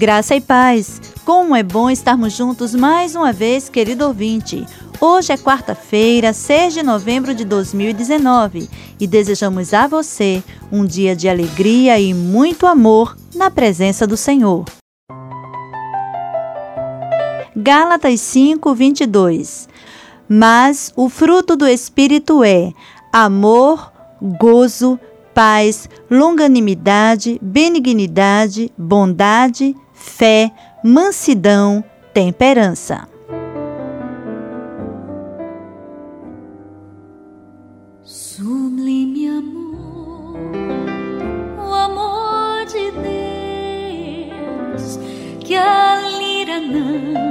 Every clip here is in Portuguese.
Graça e paz. Como é bom estarmos juntos mais uma vez, querido ouvinte. Hoje é quarta-feira, 6 de novembro de 2019 e desejamos a você um dia de alegria e muito amor na presença do Senhor. Gálatas 5, 22 Mas o fruto do Espírito é amor, gozo, paz, longanimidade, benignidade, bondade, fé, mansidão, temperança. Sublime amor, o amor de Deus que a lira não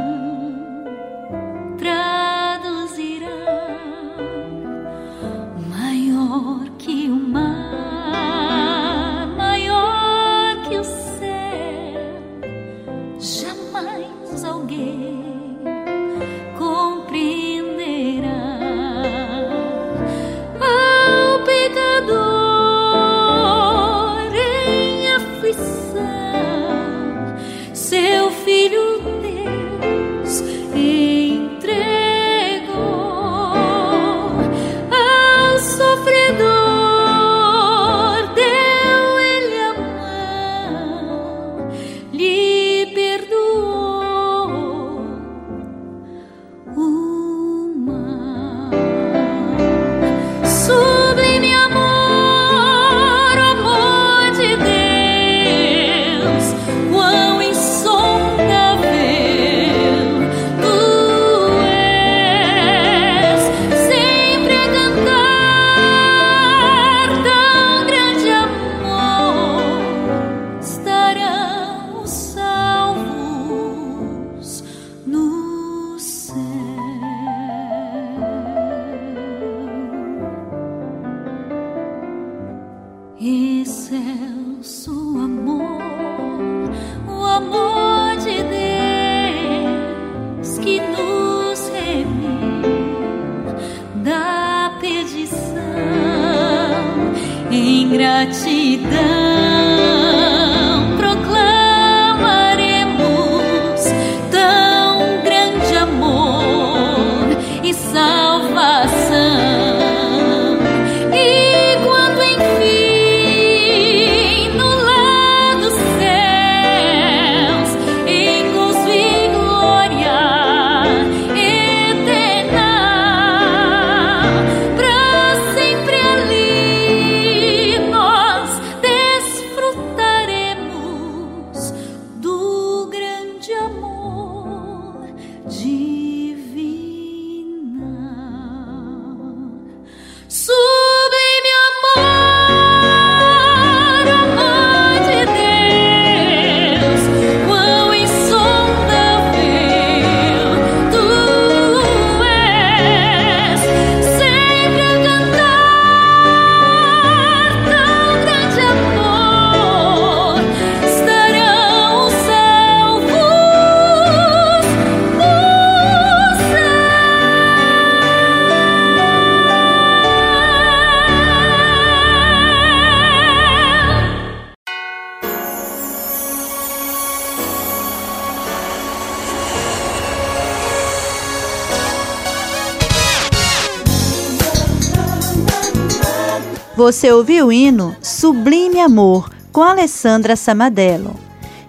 Você ouviu o hino Sublime Amor com Alessandra Samadello.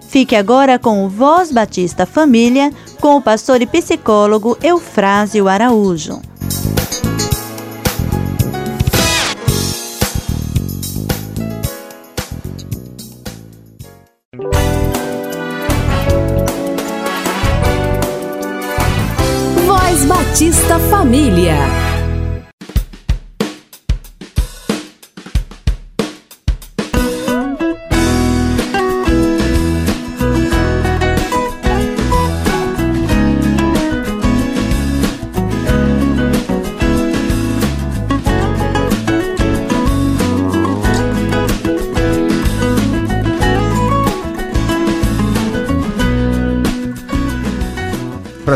Fique agora com o Voz Batista Família com o pastor e psicólogo Eufrásio Araújo. Voz Batista Família.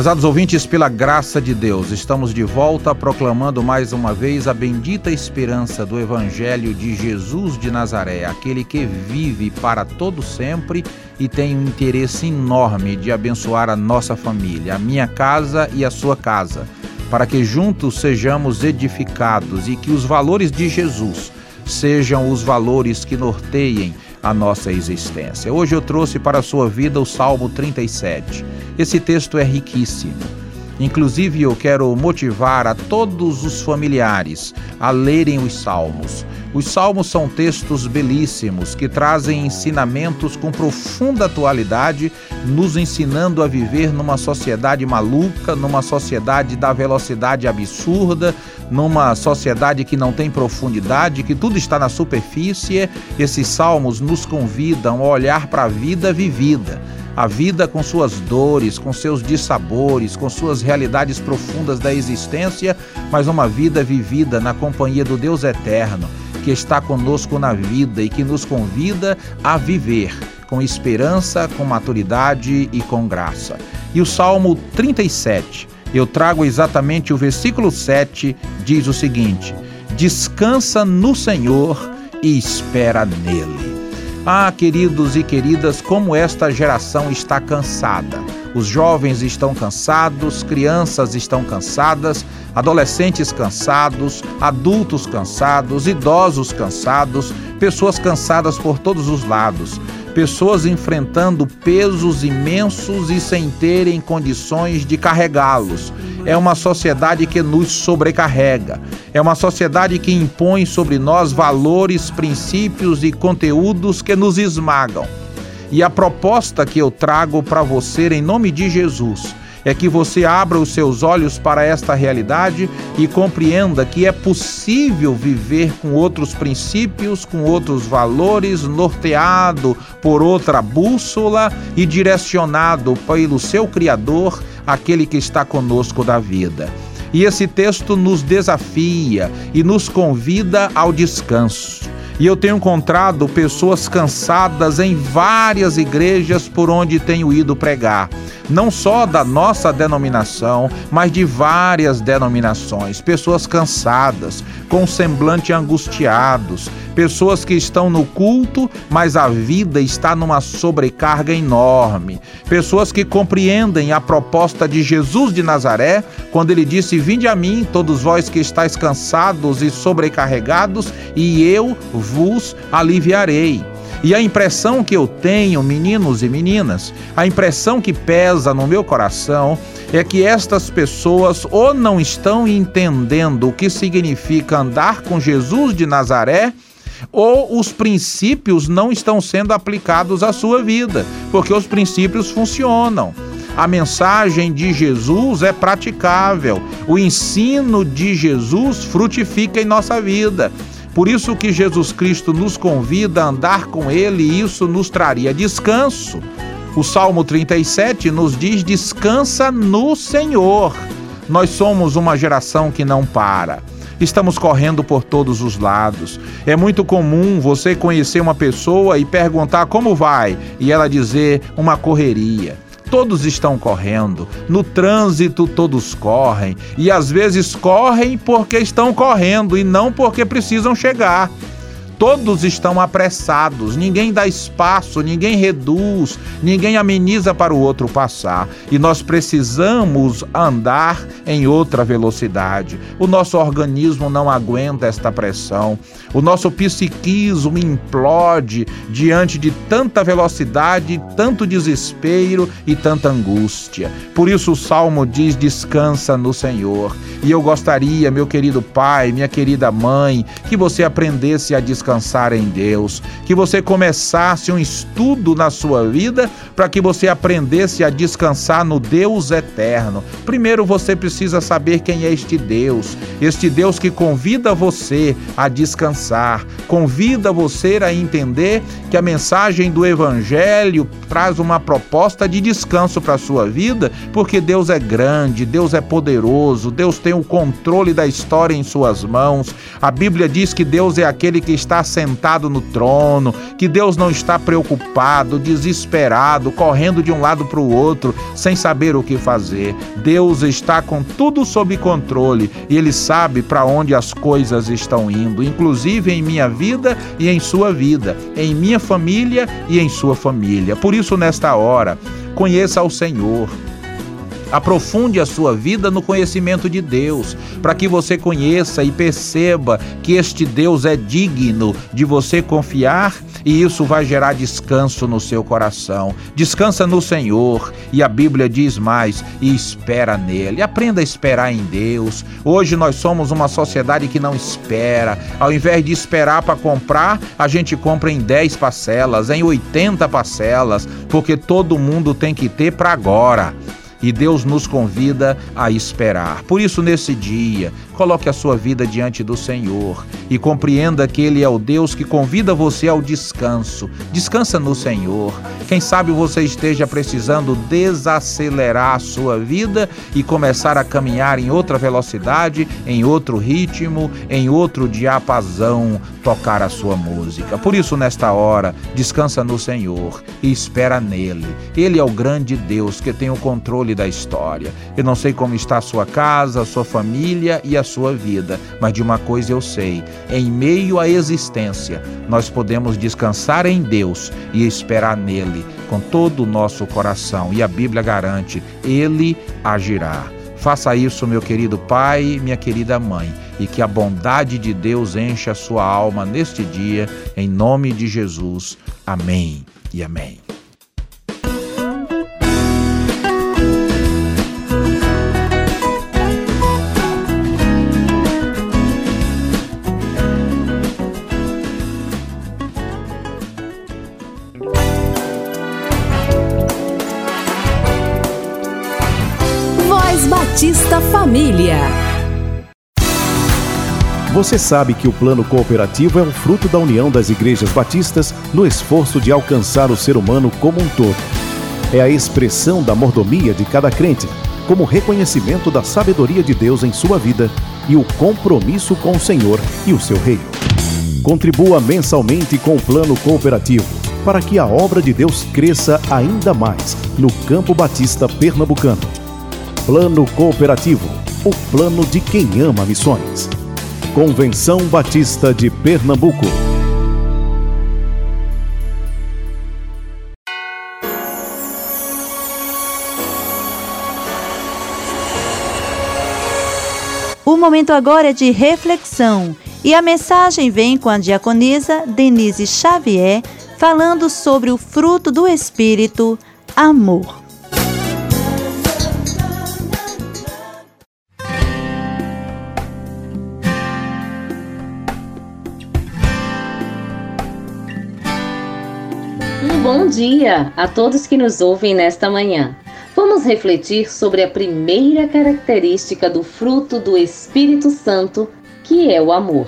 Prezados ouvintes, pela graça de Deus, estamos de volta proclamando mais uma vez a bendita esperança do Evangelho de Jesus de Nazaré, aquele que vive para todo sempre e tem um interesse enorme de abençoar a nossa família, a minha casa e a sua casa, para que juntos sejamos edificados e que os valores de Jesus sejam os valores que norteiem a nossa existência. Hoje eu trouxe para a sua vida o Salmo 37. Esse texto é riquíssimo. Inclusive, eu quero motivar a todos os familiares a lerem os salmos. Os salmos são textos belíssimos que trazem ensinamentos com profunda atualidade, nos ensinando a viver numa sociedade maluca, numa sociedade da velocidade absurda, numa sociedade que não tem profundidade, que tudo está na superfície. Esses salmos nos convidam a olhar para a vida vivida a vida com suas dores, com seus dissabores, com suas realidades profundas da existência, mas uma vida vivida na companhia do Deus eterno que está conosco na vida e que nos convida a viver com esperança, com maturidade e com graça. E o Salmo 37, eu trago exatamente o versículo 7, diz o seguinte: Descansa no Senhor e espera nele. Ah, queridos e queridas, como esta geração está cansada. Os jovens estão cansados, crianças estão cansadas, adolescentes cansados, adultos cansados, idosos cansados, pessoas cansadas por todos os lados, pessoas enfrentando pesos imensos e sem terem condições de carregá-los. É uma sociedade que nos sobrecarrega. É uma sociedade que impõe sobre nós valores, princípios e conteúdos que nos esmagam. E a proposta que eu trago para você em nome de Jesus é que você abra os seus olhos para esta realidade e compreenda que é possível viver com outros princípios, com outros valores, norteado por outra bússola e direcionado pelo seu Criador, aquele que está conosco da vida. E esse texto nos desafia e nos convida ao descanso. E eu tenho encontrado pessoas cansadas em várias igrejas por onde tenho ido pregar não só da nossa denominação, mas de várias denominações. Pessoas cansadas, com semblante angustiados, pessoas que estão no culto, mas a vida está numa sobrecarga enorme. Pessoas que compreendem a proposta de Jesus de Nazaré, quando ele disse: Vinde a mim, todos vós que estáis cansados e sobrecarregados, e eu vos aliviarei. E a impressão que eu tenho, meninos e meninas, a impressão que pesa no meu coração é que estas pessoas ou não estão entendendo o que significa andar com Jesus de Nazaré, ou os princípios não estão sendo aplicados à sua vida, porque os princípios funcionam. A mensagem de Jesus é praticável, o ensino de Jesus frutifica em nossa vida. Por isso que Jesus Cristo nos convida a andar com Ele e isso nos traria descanso. O Salmo 37 nos diz: descansa no Senhor. Nós somos uma geração que não para. Estamos correndo por todos os lados. É muito comum você conhecer uma pessoa e perguntar como vai e ela dizer uma correria todos estão correndo. No trânsito, todos correm. E às vezes correm porque estão correndo e não porque precisam chegar. Todos estão apressados, ninguém dá espaço, ninguém reduz, ninguém ameniza para o outro passar. E nós precisamos andar em outra velocidade. O nosso organismo não aguenta esta pressão. O nosso psiquismo implode diante de tanta velocidade, tanto desespero e tanta angústia. Por isso o salmo diz: descansa no Senhor. E eu gostaria, meu querido pai, minha querida mãe, que você aprendesse a descansar descansar em Deus, que você começasse um estudo na sua vida para que você aprendesse a descansar no Deus eterno. Primeiro você precisa saber quem é este Deus, este Deus que convida você a descansar, convida você a entender que a mensagem do Evangelho traz uma proposta de descanso para a sua vida, porque Deus é grande, Deus é poderoso, Deus tem o controle da história em suas mãos. A Bíblia diz que Deus é aquele que está está sentado no trono, que Deus não está preocupado, desesperado, correndo de um lado para o outro, sem saber o que fazer. Deus está com tudo sob controle e Ele sabe para onde as coisas estão indo, inclusive em minha vida e em sua vida, em minha família e em sua família. Por isso, nesta hora, conheça ao Senhor Aprofunde a sua vida no conhecimento de Deus, para que você conheça e perceba que este Deus é digno de você confiar e isso vai gerar descanso no seu coração. Descansa no Senhor e a Bíblia diz mais: e espera nele. Aprenda a esperar em Deus. Hoje nós somos uma sociedade que não espera. Ao invés de esperar para comprar, a gente compra em 10 parcelas, em 80 parcelas, porque todo mundo tem que ter para agora e Deus nos convida a esperar. Por isso, nesse dia, coloque a sua vida diante do Senhor e compreenda que Ele é o Deus que convida você ao descanso. Descansa no Senhor. Quem sabe você esteja precisando desacelerar a sua vida e começar a caminhar em outra velocidade, em outro ritmo, em outro diapasão, tocar a sua música. Por isso, nesta hora, descansa no Senhor e espera nele. Ele é o grande Deus que tem o controle da história. Eu não sei como está a sua casa, a sua família e a sua vida, mas de uma coisa eu sei: em meio à existência, nós podemos descansar em Deus e esperar nele com todo o nosso coração. E a Bíblia garante: ele agirá. Faça isso, meu querido pai, minha querida mãe, e que a bondade de Deus encha a sua alma neste dia, em nome de Jesus. Amém e amém. Batista Família. Você sabe que o plano cooperativo é um fruto da união das igrejas batistas no esforço de alcançar o ser humano como um todo. É a expressão da mordomia de cada crente, como reconhecimento da sabedoria de Deus em sua vida e o compromisso com o Senhor e o seu reino. Contribua mensalmente com o plano cooperativo para que a obra de Deus cresça ainda mais no Campo Batista Pernambucano Plano Cooperativo, o plano de quem ama missões. Convenção Batista de Pernambuco. O momento agora é de reflexão e a mensagem vem com a diaconisa Denise Xavier falando sobre o fruto do Espírito, amor. Dia a todos que nos ouvem nesta manhã. Vamos refletir sobre a primeira característica do fruto do Espírito Santo, que é o amor.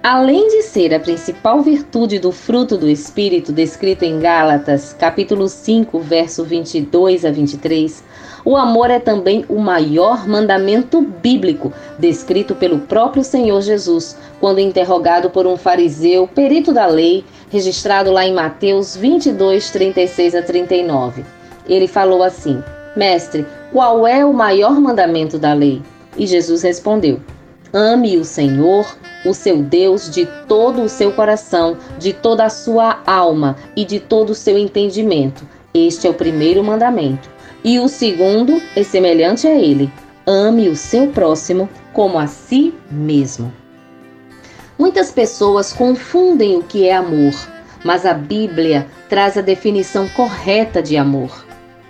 Além de ser a principal virtude do fruto do Espírito descrito em Gálatas, capítulo 5, verso 22 a 23, o amor é também o maior mandamento bíblico, descrito pelo próprio Senhor Jesus, quando interrogado por um fariseu, perito da lei, registrado lá em Mateus 22, 36 a 39. Ele falou assim: Mestre, qual é o maior mandamento da lei? E Jesus respondeu: Ame o Senhor, o seu Deus, de todo o seu coração, de toda a sua alma e de todo o seu entendimento. Este é o primeiro mandamento. E o segundo é semelhante a ele: ame o seu próximo como a si mesmo. Muitas pessoas confundem o que é amor, mas a Bíblia traz a definição correta de amor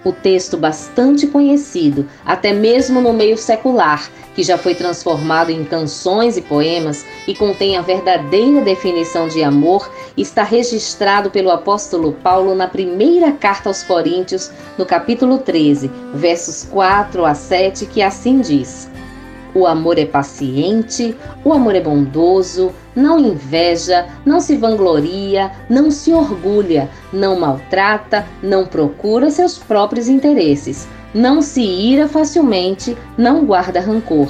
o texto bastante conhecido, até mesmo no meio secular, que já foi transformado em canções e poemas e contém a verdadeira definição de amor, está registrado pelo apóstolo Paulo na primeira carta aos Coríntios, no capítulo 13, versos 4 a 7, que assim diz: o amor é paciente, o amor é bondoso, não inveja, não se vangloria, não se orgulha, não maltrata, não procura seus próprios interesses, não se ira facilmente, não guarda rancor.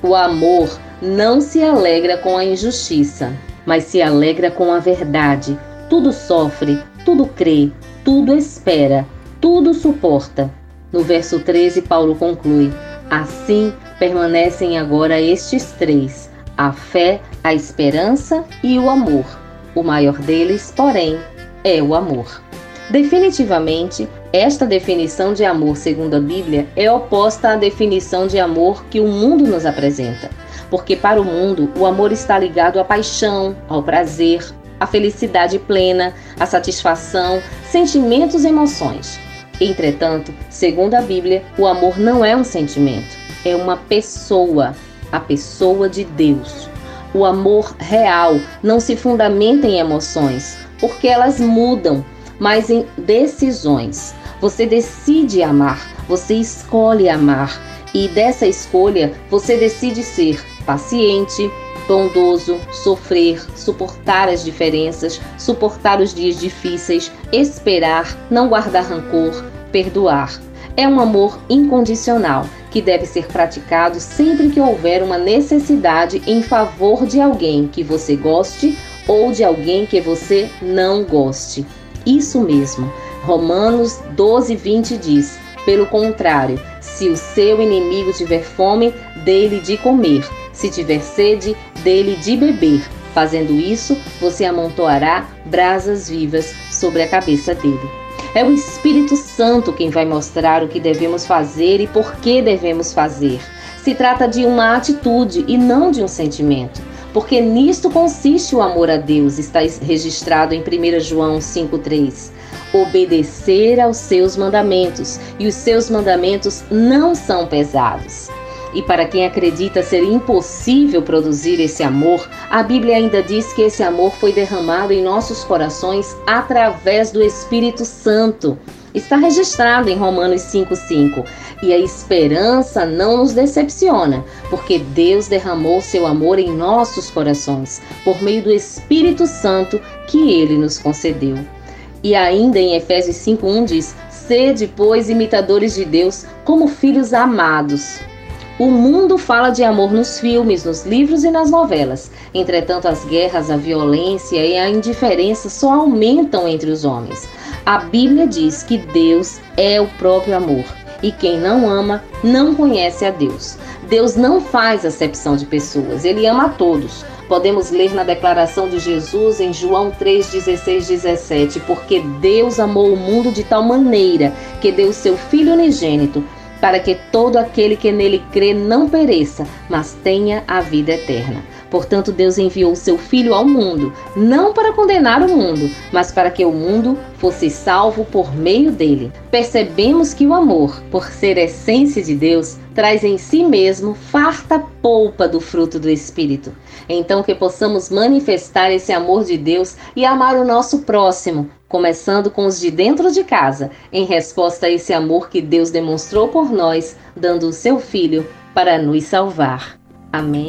O amor não se alegra com a injustiça, mas se alegra com a verdade. Tudo sofre, tudo crê, tudo espera, tudo suporta. No verso 13, Paulo conclui: Assim permanecem agora estes três: a fé, a esperança e o amor. O maior deles, porém, é o amor. Definitivamente, esta definição de amor, segundo a Bíblia, é oposta à definição de amor que o mundo nos apresenta. Porque para o mundo, o amor está ligado à paixão, ao prazer, à felicidade plena, à satisfação, sentimentos e emoções. Entretanto, segundo a Bíblia, o amor não é um sentimento, é uma pessoa, a pessoa de Deus. O amor real não se fundamenta em emoções, porque elas mudam, mas em decisões. Você decide amar, você escolhe amar, e dessa escolha você decide ser paciente, bondoso, sofrer, suportar as diferenças, suportar os dias difíceis, esperar, não guardar rancor, perdoar. É um amor incondicional que deve ser praticado sempre que houver uma necessidade em favor de alguém que você goste ou de alguém que você não goste. Isso mesmo. Romanos 12, 20 diz: Pelo contrário, se o seu inimigo tiver fome, dele de comer se tiver sede, dele de beber. Fazendo isso, você amontoará brasas vivas sobre a cabeça dele. É o Espírito Santo quem vai mostrar o que devemos fazer e por que devemos fazer. Se trata de uma atitude e não de um sentimento, porque nisto consiste o amor a Deus, está registrado em 1 João 5,3. Obedecer aos seus mandamentos, e os seus mandamentos não são pesados. E para quem acredita ser impossível produzir esse amor, a Bíblia ainda diz que esse amor foi derramado em nossos corações através do Espírito Santo. Está registrado em Romanos 5,5. E a esperança não nos decepciona, porque Deus derramou seu amor em nossos corações, por meio do Espírito Santo que ele nos concedeu. E ainda em Efésios 5,1 diz: Sede, pois, imitadores de Deus, como filhos amados. O mundo fala de amor nos filmes, nos livros e nas novelas. Entretanto, as guerras, a violência e a indiferença só aumentam entre os homens. A Bíblia diz que Deus é o próprio amor e quem não ama não conhece a Deus. Deus não faz acepção de pessoas, ele ama a todos. Podemos ler na declaração de Jesus em João 3,16, 17: Porque Deus amou o mundo de tal maneira que deu seu Filho unigênito para que todo aquele que nele crê não pereça, mas tenha a vida eterna. Portanto, Deus enviou seu Filho ao mundo, não para condenar o mundo, mas para que o mundo fosse salvo por meio dele. Percebemos que o amor, por ser essência de Deus, traz em si mesmo farta polpa do fruto do Espírito. Então, que possamos manifestar esse amor de Deus e amar o nosso próximo, começando com os de dentro de casa, em resposta a esse amor que Deus demonstrou por nós, dando o seu Filho para nos salvar. Amém.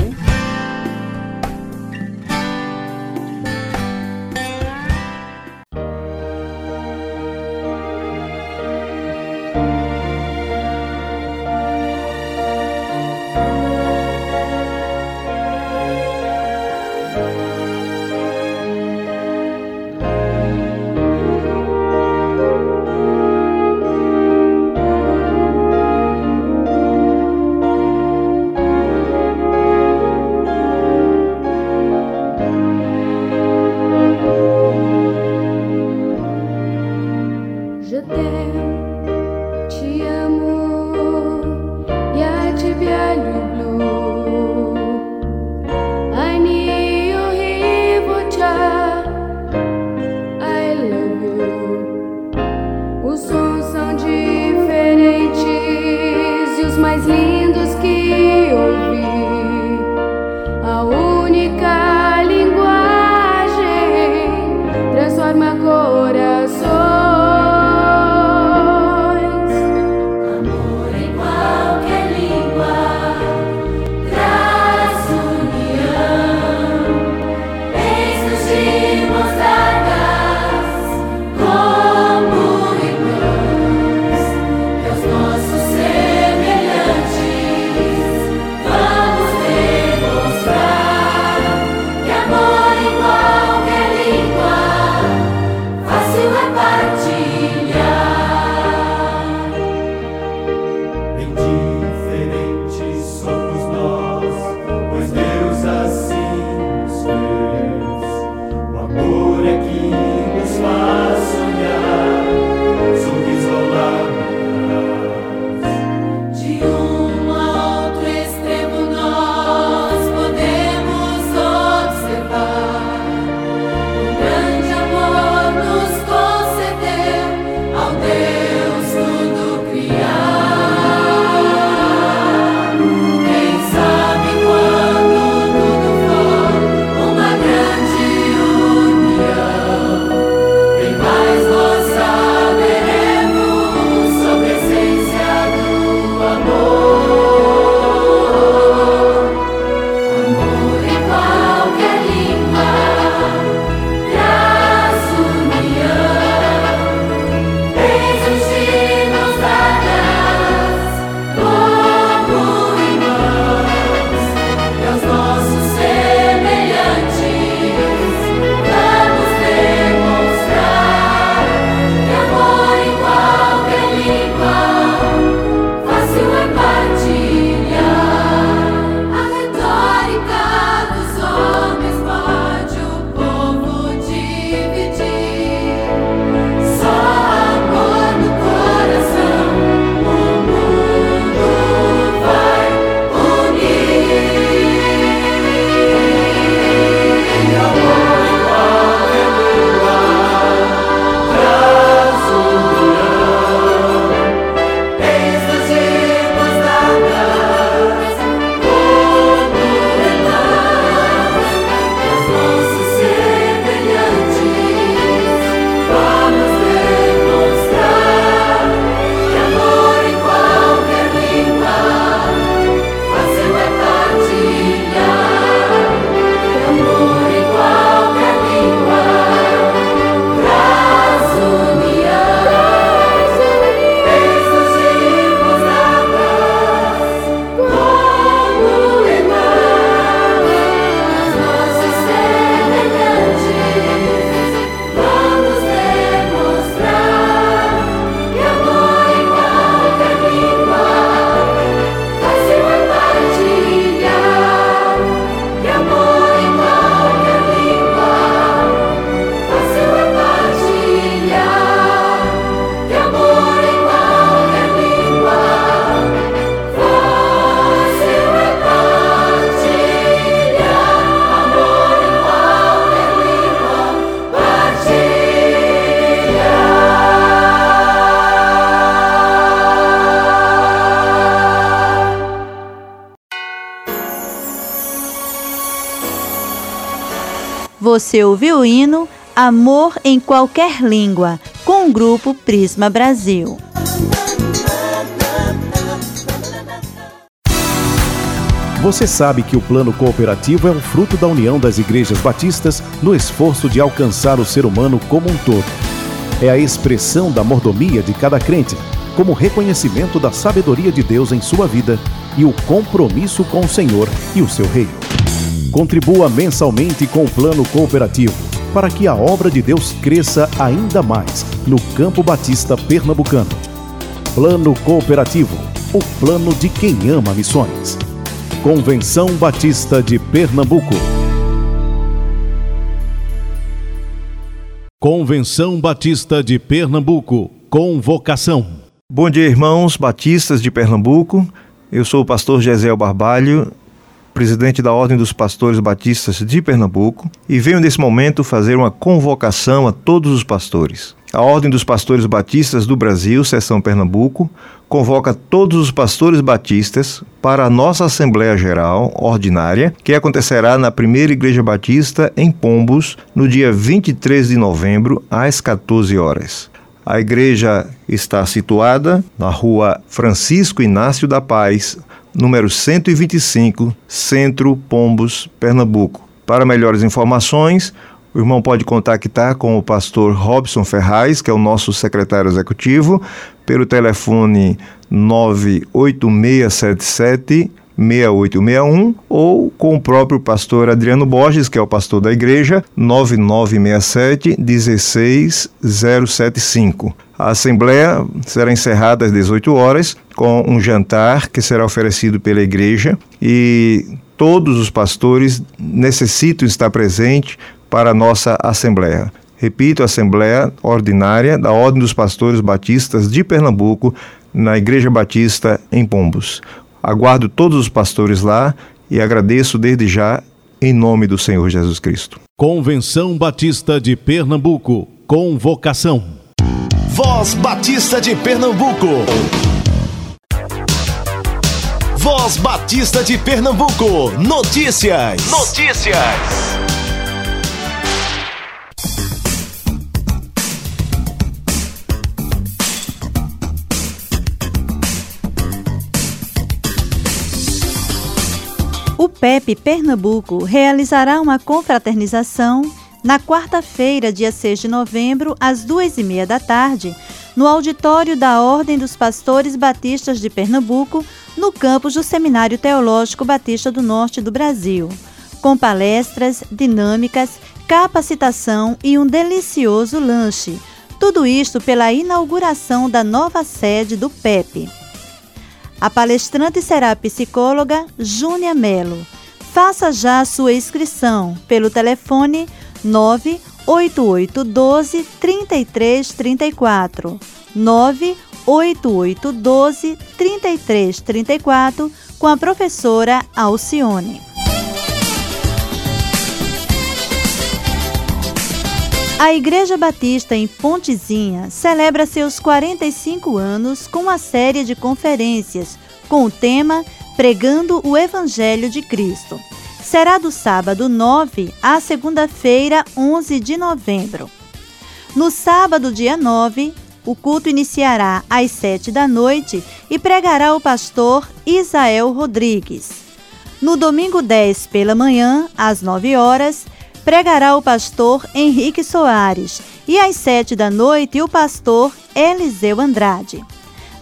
Você ouviu o hino Amor em Qualquer Língua, com o grupo Prisma Brasil. Você sabe que o plano cooperativo é um fruto da união das igrejas batistas no esforço de alcançar o ser humano como um todo. É a expressão da mordomia de cada crente, como reconhecimento da sabedoria de Deus em sua vida e o compromisso com o Senhor e o seu reino. Contribua mensalmente com o plano cooperativo para que a obra de Deus cresça ainda mais no Campo Batista Pernambucano. Plano Cooperativo, o plano de quem ama missões. Convenção Batista de Pernambuco. Convenção Batista de Pernambuco. Convocação. Bom dia, irmãos batistas de Pernambuco. Eu sou o pastor Gesel Barbalho, presidente da Ordem dos Pastores Batistas de Pernambuco, e venho nesse momento fazer uma convocação a todos os pastores. A Ordem dos Pastores Batistas do Brasil, Seção Pernambuco, convoca todos os pastores batistas para a nossa Assembleia Geral Ordinária, que acontecerá na Primeira Igreja Batista em Pombos, no dia 23 de novembro, às 14 horas. A igreja está situada na rua Francisco Inácio da Paz, número 125, Centro Pombos, Pernambuco. Para melhores informações, o irmão pode contactar com o pastor Robson Ferraz, que é o nosso secretário executivo, pelo telefone 98677 6861 ou com o próprio pastor Adriano Borges, que é o pastor da igreja, 9967 16075. A assembleia será encerrada às 18 horas com um jantar que será oferecido pela igreja e todos os pastores necessitam estar presentes para a nossa assembleia. Repito, Assembleia Ordinária da Ordem dos Pastores Batistas de Pernambuco, na Igreja Batista em Pombos. Aguardo todos os pastores lá e agradeço desde já em nome do Senhor Jesus Cristo. Convenção Batista de Pernambuco. Convocação. Voz Batista de Pernambuco. Voz Batista de Pernambuco. Notícias. Notícias. O PEP Pernambuco realizará uma confraternização na quarta-feira, dia 6 de novembro, às duas e meia da tarde, no auditório da Ordem dos Pastores Batistas de Pernambuco, no campus do Seminário Teológico Batista do Norte do Brasil, com palestras, dinâmicas, capacitação e um delicioso lanche. Tudo isto pela inauguração da nova sede do PEP. A palestrante será a psicóloga Júnia Melo. Faça já sua inscrição pelo telefone 98812 3334. 98812 3334 com a professora Alcione. A Igreja Batista em Pontezinha celebra seus 45 anos com uma série de conferências com o tema Pregando o Evangelho de Cristo. Será do sábado 9 à segunda-feira 11 de novembro. No sábado, dia 9, o culto iniciará às 7 da noite e pregará o pastor Isael Rodrigues. No domingo 10 pela manhã, às 9 horas, pregará o pastor Henrique Soares e às sete da noite o pastor Eliseu Andrade.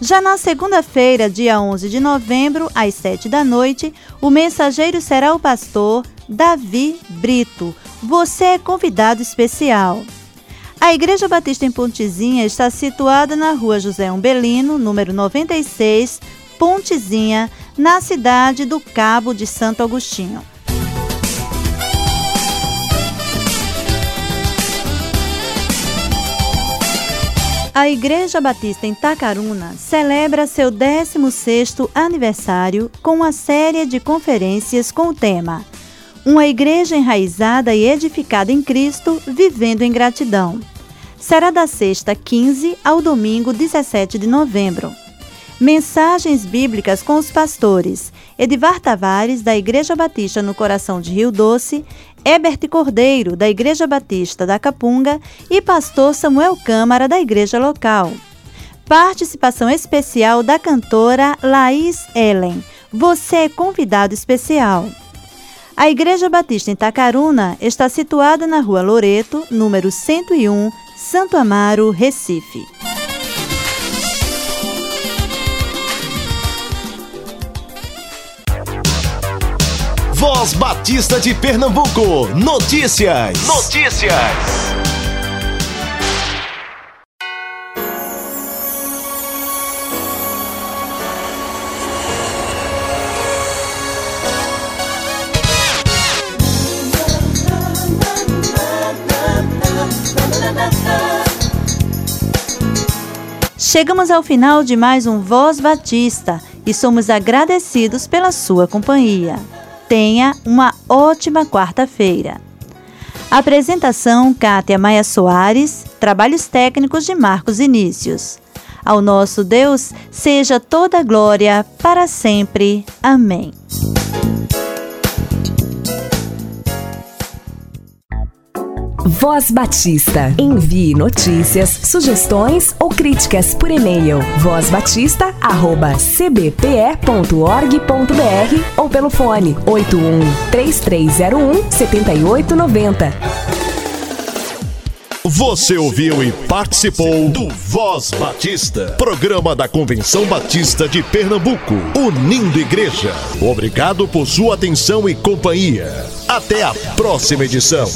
Já na segunda-feira, dia 11 de novembro, às sete da noite, o mensageiro será o pastor Davi Brito. Você é convidado especial. A Igreja Batista em Pontezinha está situada na rua José Umbelino, número 96, Pontezinha, na cidade do Cabo de Santo Agostinho. A Igreja Batista em Tacaruna celebra seu 16º aniversário com uma série de conferências com o tema Uma igreja enraizada e edificada em Cristo, vivendo em gratidão. Será da sexta 15 ao domingo 17 de novembro. Mensagens bíblicas com os pastores Edivar Tavares, da Igreja Batista no Coração de Rio Doce, Ebert Cordeiro, da Igreja Batista da Capunga, e pastor Samuel Câmara, da igreja local. Participação especial da cantora Laís Ellen. Você é convidado especial. A Igreja Batista em Tacaruna está situada na Rua Loreto, número 101, Santo Amaro, Recife. Voz Batista de Pernambuco. Notícias. Notícias. Chegamos ao final de mais um Voz Batista e somos agradecidos pela sua companhia. Tenha uma ótima quarta-feira. Apresentação: Kátia Maia Soares, trabalhos técnicos de Marcos Inícios. Ao nosso Deus seja toda glória para sempre. Amém. Voz Batista. Envie notícias, sugestões ou críticas por e-mail. vozbatista@cbpe.org.br ou pelo fone 81 3301 7890. Você ouviu e participou do Voz Batista, programa da Convenção Batista de Pernambuco, unindo igreja. Obrigado por sua atenção e companhia. Até a próxima edição.